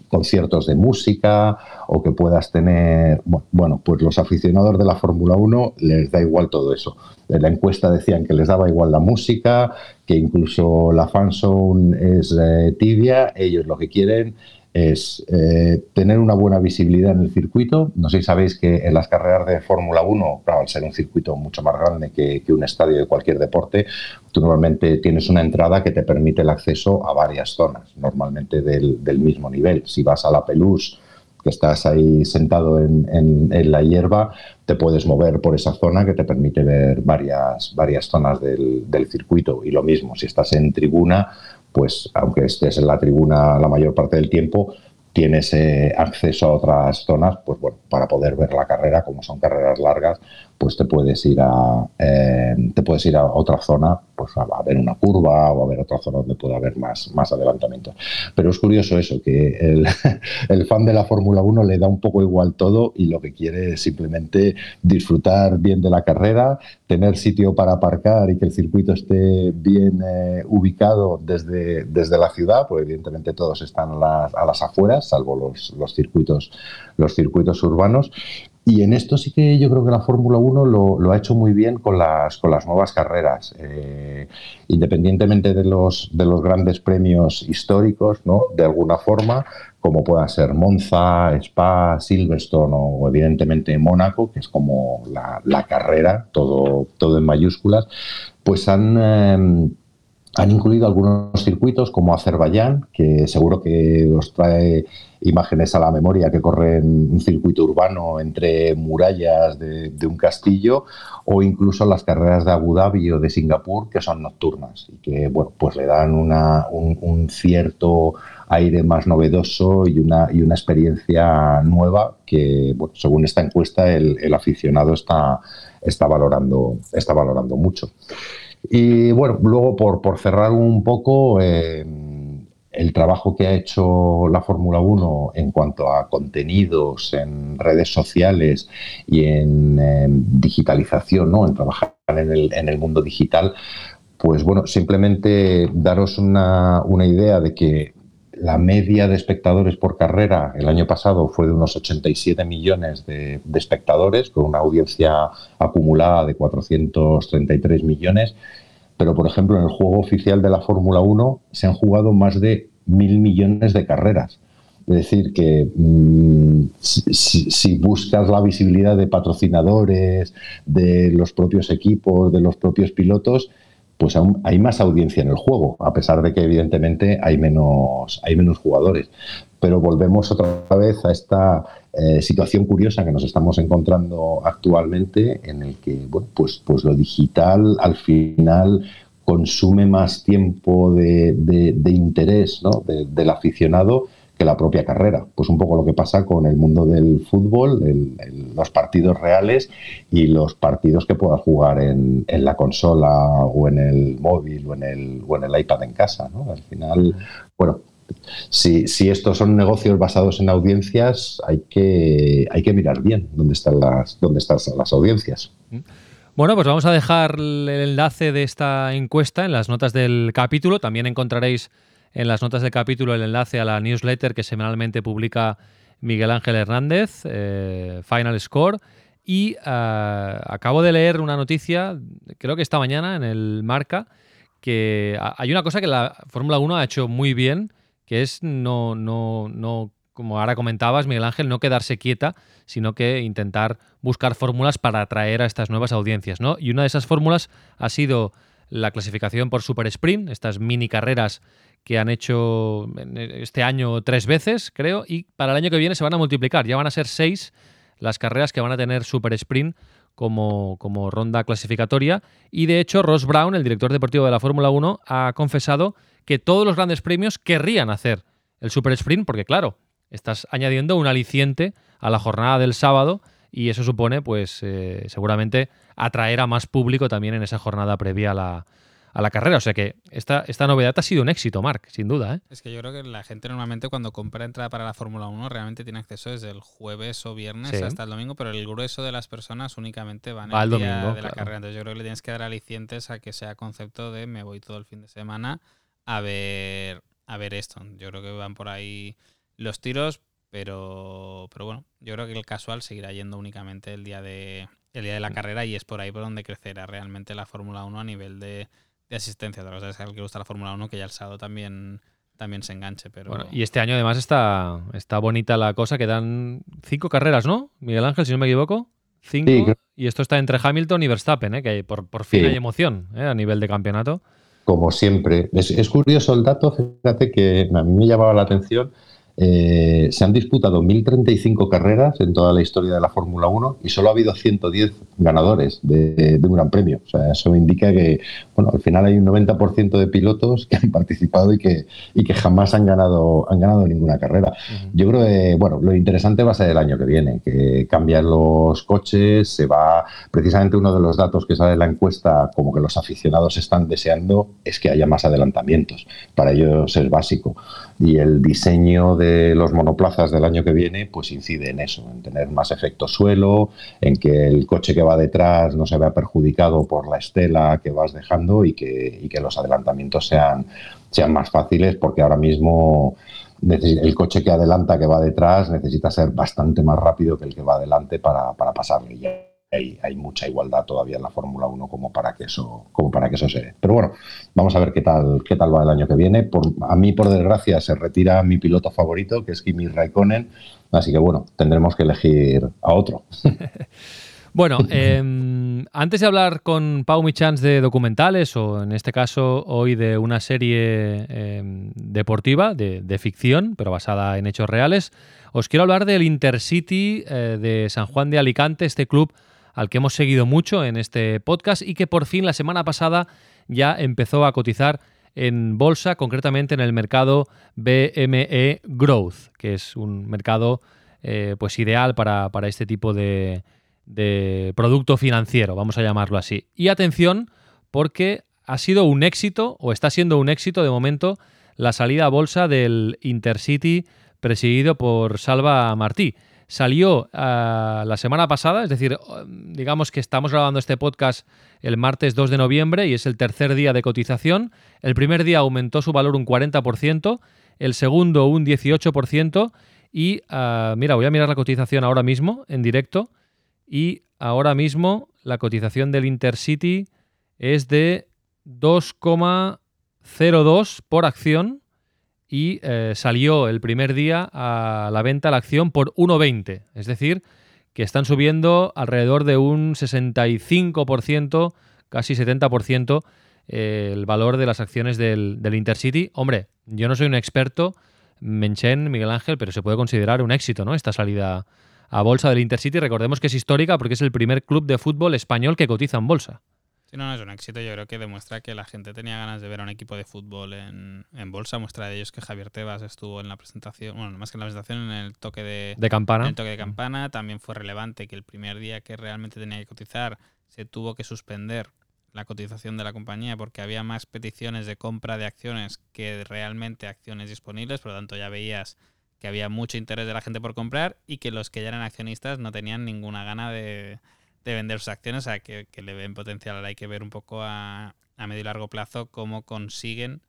conciertos de música o que puedas tener bueno, pues los aficionados de la Fórmula 1 les da igual todo eso. En la encuesta decían que les daba igual la música, que incluso la fanzone es eh, tibia, ellos lo que quieren es eh, tener una buena visibilidad en el circuito. No sé si sabéis que en las carreras de Fórmula 1, claro, al ser un circuito mucho más grande que, un estadio de cualquier deporte, tú normalmente tienes una entrada que te permite el acceso a varias zonas, normalmente del, mismo nivel. Si vas a la Pelouse, que estás ahí sentado en, la hierba, te puedes mover por esa zona que te permite ver varias, varias zonas del circuito. Y lo mismo, si estás en tribuna, pues aunque estés en la tribuna la mayor parte del tiempo, tienes eh, acceso a otras zonas, pues bueno, para poder ver la carrera, como son carreras largas, pues te puedes ir a eh, te puedes ir a otra zona pues a, ver una curva o a ver otra zona donde pueda haber más, más adelantamientos. Pero es curioso eso, que el, *laughs* fan de la Fórmula 1 le da un poco igual todo y lo que quiere es simplemente disfrutar bien de la carrera, tener sitio para aparcar y que el circuito esté bien eh, ubicado desde, desde la ciudad, pues evidentemente todos están a las, a las afueras, salvo los, los circuitos los circuitos urbanos y en esto sí que yo creo que la Fórmula 1 lo, ha hecho muy bien con las, con las nuevas carreras. Eh, independientemente de los, de los grandes premios históricos, ¿no? de alguna forma, como puedan ser Monza, Spa, Silverstone o evidentemente Mónaco, que es como la, carrera, todo, todo en mayúsculas, pues han... Eh, han incluido algunos circuitos como Azerbaiyán, que seguro que os trae imágenes a la memoria que corren un circuito urbano entre murallas de, un castillo, o incluso las carreras de Abu Dhabi o de Singapur, que son nocturnas y que bueno, pues le dan un, cierto aire más novedoso y una, y una experiencia nueva que, según esta encuesta, el, aficionado está, está, valorando, está valorando mucho. Y bueno, luego por, por cerrar un poco, eh, el trabajo que ha hecho la Fórmula 1 en cuanto a contenidos en redes sociales y en, digitalización, ¿no? en trabajar en el, en el, mundo digital, pues bueno, simplemente daros una, una idea de que la media de espectadores por carrera el año pasado fue de unos 87 millones de, espectadores, con una audiencia acumulada de 433 millones. Pero, por ejemplo, en el juego oficial de la Fórmula 1 se han jugado más de mil millones de carreras. Es decir, que mm, si, buscas la visibilidad de patrocinadores, de los propios equipos, de los propios pilotos, pues aún hay más audiencia en el juego, a pesar de que evidentemente hay menos, hay menos jugadores. Pero volvemos otra vez a esta eh, situación curiosa que nos estamos encontrando actualmente, en el que pues, pues lo digital al final consume más tiempo de, interés del aficionado que la propia carrera. Pues un poco lo que pasa con el mundo del fútbol, los partidos reales y los partidos que puedas jugar en, la consola o en el móvil o en el, o en el iPad en casa. Al final, bueno, si, si, estos son negocios basados en audiencias, hay que, hay que mirar bien dónde están las, dónde están las audiencias. Bueno, pues vamos a dejar el enlace de esta encuesta en las notas del capítulo. También encontraréis en las notas del capítulo el enlace a la newsletter que semanalmente publica Miguel Ángel Hernández, eh, Final Score. Y eh, acabo de leer una noticia, creo que esta mañana en el Marca, que hay una cosa que la Fórmula 1 ha hecho muy bien, que es no, no, no, como ahora comentabas, Miguel Ángel, no quedarse quieta, sino que intentar buscar fórmulas para atraer a estas nuevas audiencias. ¿no? Y una de esas fórmulas ha sido la clasificación por Super Sprint, estas mini carreras que han hecho este año tres veces, creo, y para el año que viene se van a multiplicar. Ya van a ser seis las carreras que van a tener Super Sprint como, como ronda clasificatoria. Y de hecho, Ross Brown, el director deportivo de la Fórmula 1, ha confesado que todos los grandes premios querrían hacer el Super Sprint, porque claro, estás añadiendo un aliciente a la jornada del sábado y eso supone, pues, eh, seguramente atraer a más público también en esa jornada previa a la, a la carrera. O sea que esta, esta novedad ha sido un éxito, Mark, sin duda. ¿eh? Es que yo creo que la gente normalmente cuando compra entrada para la Fórmula 1 realmente tiene acceso desde el jueves o viernes hasta el domingo, pero el grueso de las personas únicamente van el día domingo, de la carrera. Entonces yo creo que le tienes que dar alicientes a que sea concepto de me voy todo el fin de semana a ver, a ver esto. Yo creo que van por ahí los tiros, pero, pero bueno, yo creo que el casual seguirá yendo únicamente el día de, el día de la mm. carrera y es por ahí por donde crecerá realmente la Fórmula 1 a nivel de, de asistencia. Otra cosa es que le gusta la Fórmula 1, que ya el sábado también, también se enganche. Pero... y este año además está, está bonita la cosa, que dan cinco carreras, ¿no? Miguel Ángel, si no me equivoco. Cinco. Y esto está entre Hamilton y Verstappen, ¿eh? que por, por fin hay emoción ¿eh? a nivel de campeonato. Como siempre. Es, curioso el dato, fíjate que a mí me llamaba la atención. Eh, se han disputado 1.035 carreras en toda la historia de la Fórmula 1 y solo ha habido 110 ganadores de, un gran premio. O sea, eso indica que, bueno, al final hay un 90% de pilotos que han participado y que, y que jamás han ganado, han ganado ninguna carrera. Yo creo que, bueno, lo interesante va a ser el año que viene, que cambian los coches, se va, precisamente uno de los datos que sale en la encuesta, como que los aficionados están deseando, es que haya más adelantamientos. Para ellos es básico. Y el diseño de los monoplazas del año que viene, pues incide en eso, en tener más efecto suelo, en que el coche que va detrás no se vea perjudicado por la estela que vas dejando y que, que los adelantamientos sean, sean más fáciles, porque ahora mismo el coche que adelanta, que va detrás, necesita ser bastante más rápido que el que va adelante para, para pasarle. Hay, mucha igualdad todavía en la Fórmula 1 como para que eso como para que eso se dé. Pero bueno, vamos a ver qué tal qué tal va el año que viene. Por, a mí por desgracia se retira mi piloto favorito, que es Kimi Raikkonen, así que bueno, tendremos que elegir a otro. *laughs* Bueno, em, antes de hablar con Pau Michans de documentales, o en este caso hoy de una serie em, deportiva, de, ficción, pero basada en hechos reales, os quiero hablar del Intercity eh, de San Juan de Alicante, este club al que hemos seguido mucho en este podcast y que por fin la semana pasada ya empezó a cotizar en bolsa, concretamente en el mercado BME Growth, que es un mercado eh, pues ideal para, este tipo de, de producto financiero, vamos a llamarlo así. Y atención, porque ha sido un éxito, o está siendo un éxito de momento, la salida a bolsa del Intercity presidido por Salva Martí salió ah, la semana pasada, es decir, digamos que estamos grabando este podcast el martes 2 de noviembre y es el tercer día de cotización. El primer día aumentó su valor un 40%, el segundo un 18% y ah, mira, voy a mirar la cotización ahora mismo en directo y ahora mismo la cotización del Intercity es de 2,02 por acción y eh, salió el primer día a la venta la acción por 1,20. Es decir, que están subiendo alrededor de un 65%, casi 70% eh, el valor de las acciones del, Intercity. Hombre, yo no soy un experto, Menchen, Miguel Ángel, pero se puede considerar un éxito, ¿no? Esta salida a bolsa del Intercity. Recordemos que es histórica porque es el primer club de fútbol español que cotiza en bolsa. Sí, no, es un éxito. Yo creo que demuestra que la gente tenía ganas de ver a un equipo de fútbol en, bolsa. Muestra de ellos que Javier Tebas estuvo en la presentación, bueno, más que en la presentación, en el toque de, de campana. el toque de campana. También fue relevante que el primer día que realmente tenía que cotizar se tuvo que suspender la cotización de la compañía porque había más peticiones de compra de acciones que realmente acciones disponibles. Por lo tanto, ya veías que había mucho interés de la gente por comprar y que los que ya eran accionistas no tenían ninguna gana de de vender sus acciones, o sea, que, le ven potencial. hay que ver un poco a, medio y largo plazo cómo consiguen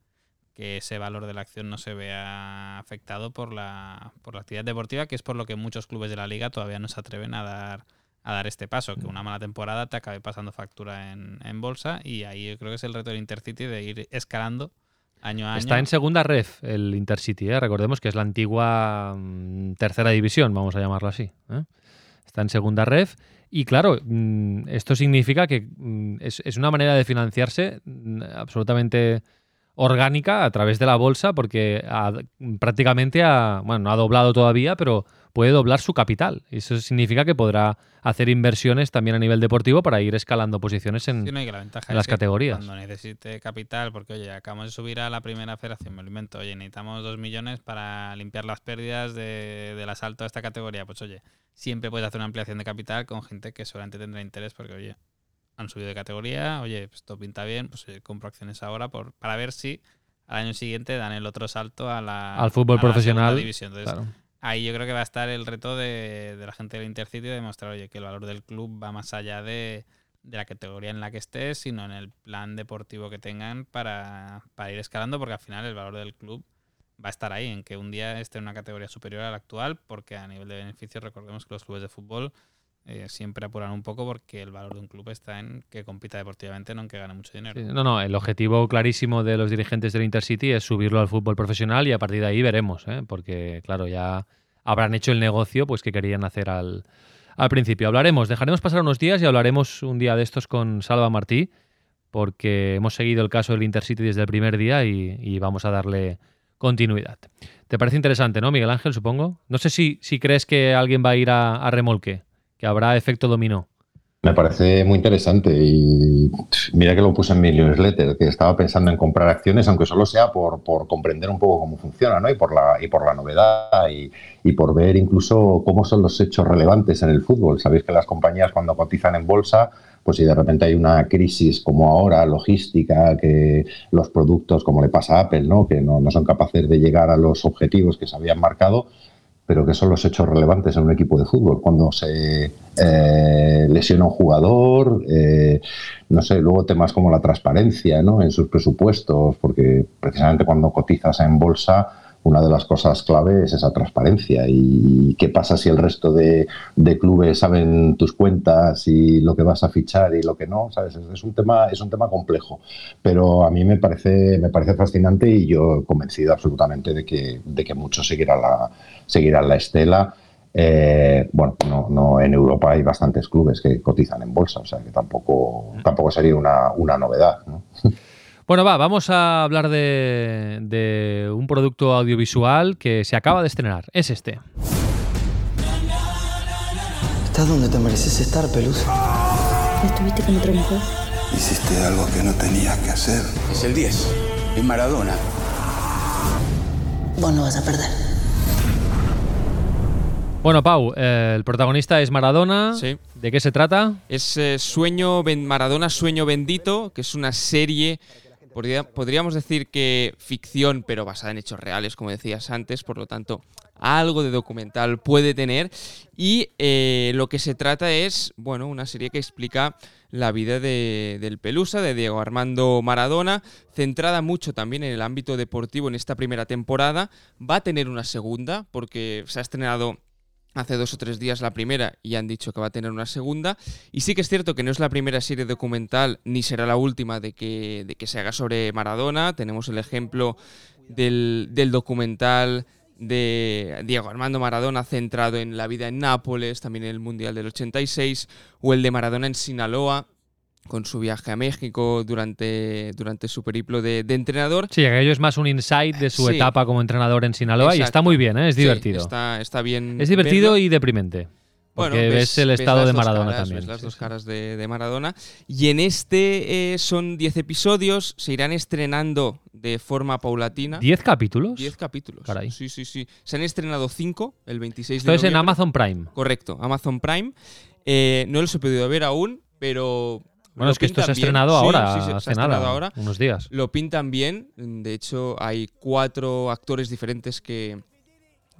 que ese valor de la acción no se vea afectado por la, por la actividad deportiva, que es por lo que muchos clubes de la liga todavía no se atreven a dar a dar este paso, que una mala temporada te acabe pasando factura en, bolsa y ahí yo creo que es el reto del Intercity de ir escalando año a año. Está en segunda ref el Intercity, ¿eh? recordemos que es la antigua mm, tercera división, vamos a llamarlo así. ¿eh? En segunda ref y claro, mm, esto significa que mm, es, una manera de financiarse mm, absolutamente orgánica a través de la bolsa porque prácticamente ha, bueno, no ha doblado todavía, pero puede doblar su capital. Y eso significa que podrá hacer inversiones también a nivel deportivo para ir escalando posiciones en, las categorías. Cuando necesite capital, porque oye, acabamos de subir a la primera federación, me alimento, oye, necesitamos dos millones para limpiar las pérdidas de, del asalto a esta categoría. Pues oye, siempre puedes hacer una ampliación de capital con gente que seguramente tendrá interés porque, oye, han subido de categoría, oye, pues esto pinta bien, pues compro acciones ahora por, para ver si al año siguiente dan el otro salto a la, al fútbol profesional. división. Ahí yo creo que va a estar el reto de, la gente del Intercity de demostrar, oye, que el valor del club va más allá de, la categoría en la que estés, sino en el plan deportivo que tengan para, para ir escalando, porque al final el valor del club va a estar ahí, en que un día esté en una categoría superior a la actual, porque a nivel de beneficios recordemos que los clubes de fútbol eh, siempre apuran un poco porque el valor de un club está en que compita deportivamente, no en que gane mucho dinero. no, no, el objetivo clarísimo de los dirigentes del Intercity es subirlo al fútbol profesional y a partir de ahí veremos, ¿eh? porque claro, ya habrán hecho el negocio pues que querían hacer al, al principio. Hablaremos, dejaremos pasar unos días y hablaremos un día de estos con Salva Martí, porque hemos seguido el caso del Intercity desde el primer día y vamos a darle continuidad. ¿Te parece interesante, no, Miguel Ángel, supongo? No sé si, si crees que alguien va a ir a remolque, que habrá efecto dominó. Me parece muy interesante y mira que lo puse en mi newsletter, que estaba pensando en comprar acciones, aunque solo sea por, por comprender un poco cómo funciona, ¿no? Y por la, y por la novedad y, y, por ver incluso cómo son los hechos relevantes en el fútbol. Sabéis que las compañías cuando cotizan en bolsa, pues si de repente hay una crisis como ahora, logística, que los productos, como le pasa a Apple, ¿no? Que no, no son capaces de llegar a los objetivos que se habían marcado, pero que son los hechos relevantes en un equipo de fútbol. Cuando se eh, lesiona un jugador, eh, no sé, luego temas como la transparencia ¿no? en sus presupuestos, porque precisamente cuando cotizas en bolsa una de las cosas clave es esa transparencia. ¿Y qué pasa si el resto de, clubes saben tus cuentas y lo que vas a fichar y lo que no? ¿Sabes? Es, un tema, es un tema complejo. Pero a mí me parece, me parece fascinante y yo convencido absolutamente de que, de que muchos seguirán la, seguirán la estela. Eh, bueno, no, no, en Europa hay bastantes clubes que cotizan en bolsa, o sea que tampoco, tampoco sería una, una novedad. ¿no? *laughs* Bueno, va, vamos a hablar de, un producto audiovisual que se acaba de estrenar. Es este. Estás donde te mereces estar, Pelusa. ¿Estuviste con otra mujer? Hiciste algo que no tenías que hacer. Es el 10. Es Maradona. Vos no vas a perder. Bueno, Pau, eh, el protagonista es Maradona. Sí. ¿De qué se trata? Es eh, Sueño Maradona Sueño Bendito, que es una serie podríamos decir que ficción, pero basada en hechos reales, como decías antes, por lo tanto, algo de documental puede tener. Y eh, lo que se trata es, bueno, una serie que explica la vida de, del Pelusa, de Diego Armando Maradona, centrada mucho también en el ámbito deportivo en esta primera temporada. Va a tener una segunda, porque se ha estrenado hace dos o tres días la primera y han dicho que va a tener una segunda. Y sí que es cierto que no es la primera serie documental ni será la última de que, de que se haga sobre Maradona. Tenemos el ejemplo del, del documental de Diego Armando Maradona centrado en la vida en Nápoles, también en el Mundial del 86, o el de Maradona en Sinaloa, con su viaje a México durante, durante su periplo de, entrenador. Sí, aquello es más un insight de su etapa como entrenador en Sinaloa y está muy bien, ¿eh? es divertido. está, está, bien. Es divertido y deprimente. Porque ves, el estado de Maradona también. las dos caras de, Maradona. Y en este eh, son 10 episodios, se irán estrenando de forma paulatina. ¿10 capítulos? 10 capítulos. Sí, sí, sí. Se han estrenado 5 el 26 Esto de Esto es en Amazon Prime. Correcto, Amazon Prime. Eh, no los he podido ver aún, pero bueno, es que esto se ha estrenado ahora, hace nada, ahora. unos días. Lo pintan bien. De hecho, hay cuatro actores diferentes que,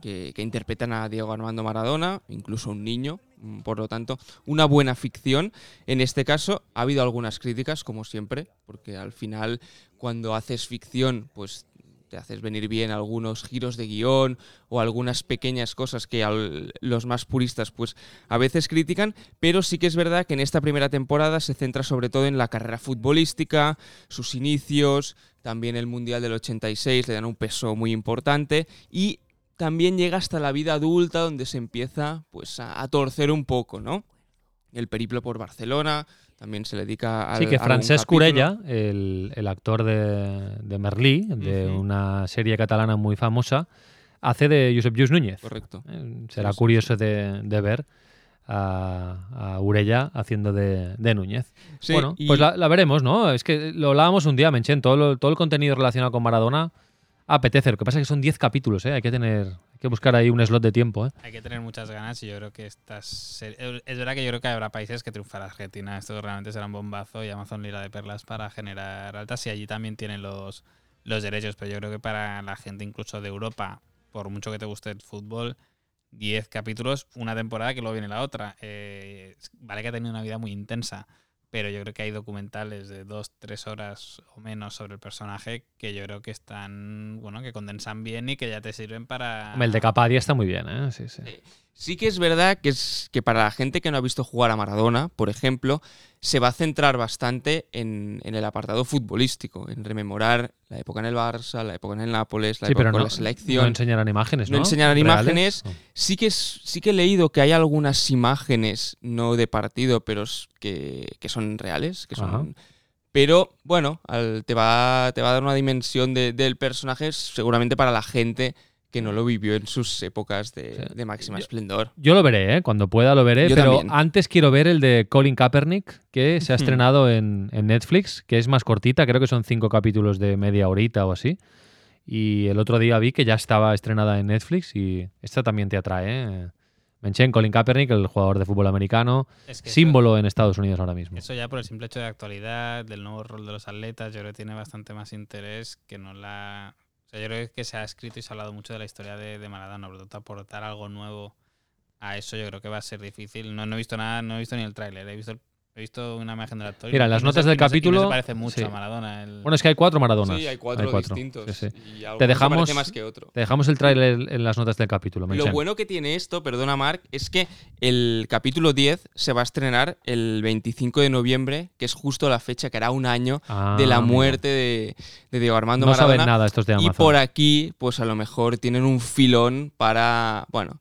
que, interpretan a Diego Armando Maradona, incluso un niño. Por lo tanto, una buena ficción. En este caso, ha habido algunas críticas, como siempre, porque al final, cuando haces ficción, pues te haces venir bien algunos giros de guion o algunas pequeñas cosas que los más puristas pues a veces critican, pero sí que es verdad que en esta primera temporada se centra sobre todo en la carrera futbolística, sus inicios, también el Mundial del 86 le dan un peso muy importante y también llega hasta la vida adulta donde se empieza pues a, a torcer un poco, ¿no? El periplo por Barcelona, también se le dedica a. Sí, que Francesc Curella, el, el, actor de, de Merlí, de una serie catalana muy famosa, hace de Josep Lluís Núñez. Correcto. Eh, será curioso De, de, ver a, a Urella haciendo de, de Núñez. bueno, pues la, la, veremos, ¿no? Es que lo hablábamos un día, Menchen, todo, todo el contenido relacionado con Maradona apetece. Lo que pasa es que son 10 capítulos, ¿eh? Hay que tener hay que buscar ahí un slot de tiempo. ¿eh? Hay que tener muchas ganas y yo creo que estas. Es verdad que yo creo que habrá países que triunfará Argentina. Esto realmente será un bombazo y Amazon lira de perlas para generar altas y allí también tienen los, los derechos. Pero yo creo que para la gente incluso de Europa, por mucho que te guste el fútbol, 10 capítulos, una temporada que luego viene la otra. Eh, vale que ha tenido una vida muy intensa pero yo creo que hay documentales de dos, tres horas o menos sobre el personaje que yo creo que están, bueno, que condensan bien y que ya te sirven para... El de Capadia está muy bien, ¿eh? Sí, sí. Sí que es verdad que, es, que para la gente que no ha visto jugar a Maradona, por ejemplo, se va a centrar bastante en, el apartado futbolístico, en rememorar la época en el Barça, la época en el Nápoles, la época con la selección. No enseñarán imágenes, ¿no? No enseñarán imágenes. Sí, que sí que he leído que hay algunas imágenes, no de partido, pero que, son reales, que son Pero bueno, al- te, va, te va a dar una dimensión de- del personaje seguramente para la gente que no lo vivió en sus épocas de, Sí. de máxima Yo- esplendor. Yo lo veré, ¿eh? cuando pueda lo veré, Yo pero también. antes quiero ver el de Colin Kaepernick, que se ha estrenado en, en Netflix, que es más cortita, creo que son cinco capítulos de media horita o así. Y el otro día vi que ya estaba estrenada en Netflix y esta también te atrae. ¿eh? Menchen, Colin Kaepernick, el jugador de fútbol americano, Es que eso- símbolo en Estados Unidos ahora mismo. Eso ya por el simple hecho de actualidad, del nuevo rol de los atletas, yo creo que tiene bastante más interés que no la... O sea, yo creo que se ha escrito y se ha hablado mucho de la historia de, de Maradona, por lo tanto, aportar algo nuevo a eso yo creo que va a ser difícil. No, no he visto nada, no he visto ni el tráiler, he visto, el- he visto una imagen del actor. y Mira, no- las y no notas del y no y no capítulo- se parece mucho sí. a Maradona. el- Bueno, es que hay cuatro Maradonas. Sí, hay cuatro, distintos. Sí, sí. y Te dejamos, más que otro. te dejamos el tráiler en las notas del capítulo. Lo bueno que tiene esto, perdona Marc, es que el capítulo 10 se va a estrenar el 25 de noviembre, que es justo la fecha que hará un año Ah, de la amigo. muerte de, de Diego Armando No Maradona. saben nada estos de y Amazon. por aquí, pues a lo mejor tienen un filón para, bueno,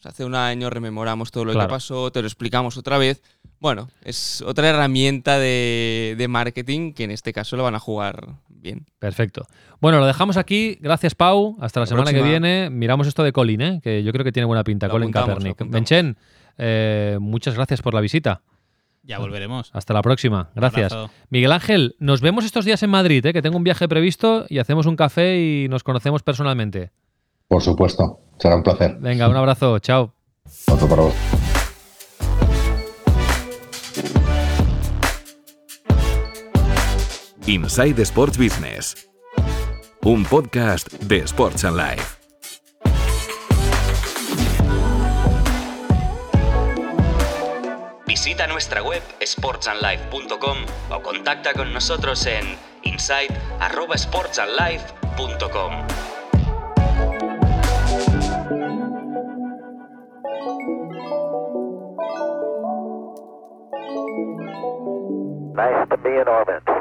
pues hace un año rememoramos todo lo Claro. que pasó, te lo explicamos otra vez. Bueno, es otra herramienta de, de marketing que en este caso lo van a jugar bien. Perfecto. Bueno, lo dejamos aquí. Gracias, Pau. Hasta la, La semana que viene. Miramos esto de Colin, ¿eh? que yo creo que tiene buena pinta. Lo Colin Kaepernick. Menchen, eh, muchas gracias por la visita. Ya volveremos. Hasta la próxima. Gracias. Miguel Ángel, nos vemos estos días en Madrid, ¿eh? que tengo un viaje previsto y hacemos un café y nos conocemos personalmente. Por supuesto, será un placer. Venga, un abrazo. Chao. Otro para vos. Inside Sports Business. Un podcast de Sports and Life. Visita nuestra web sportsandlife.com o contacta con nosotros en insight@sportsandlife.com. Nice to be in orbit.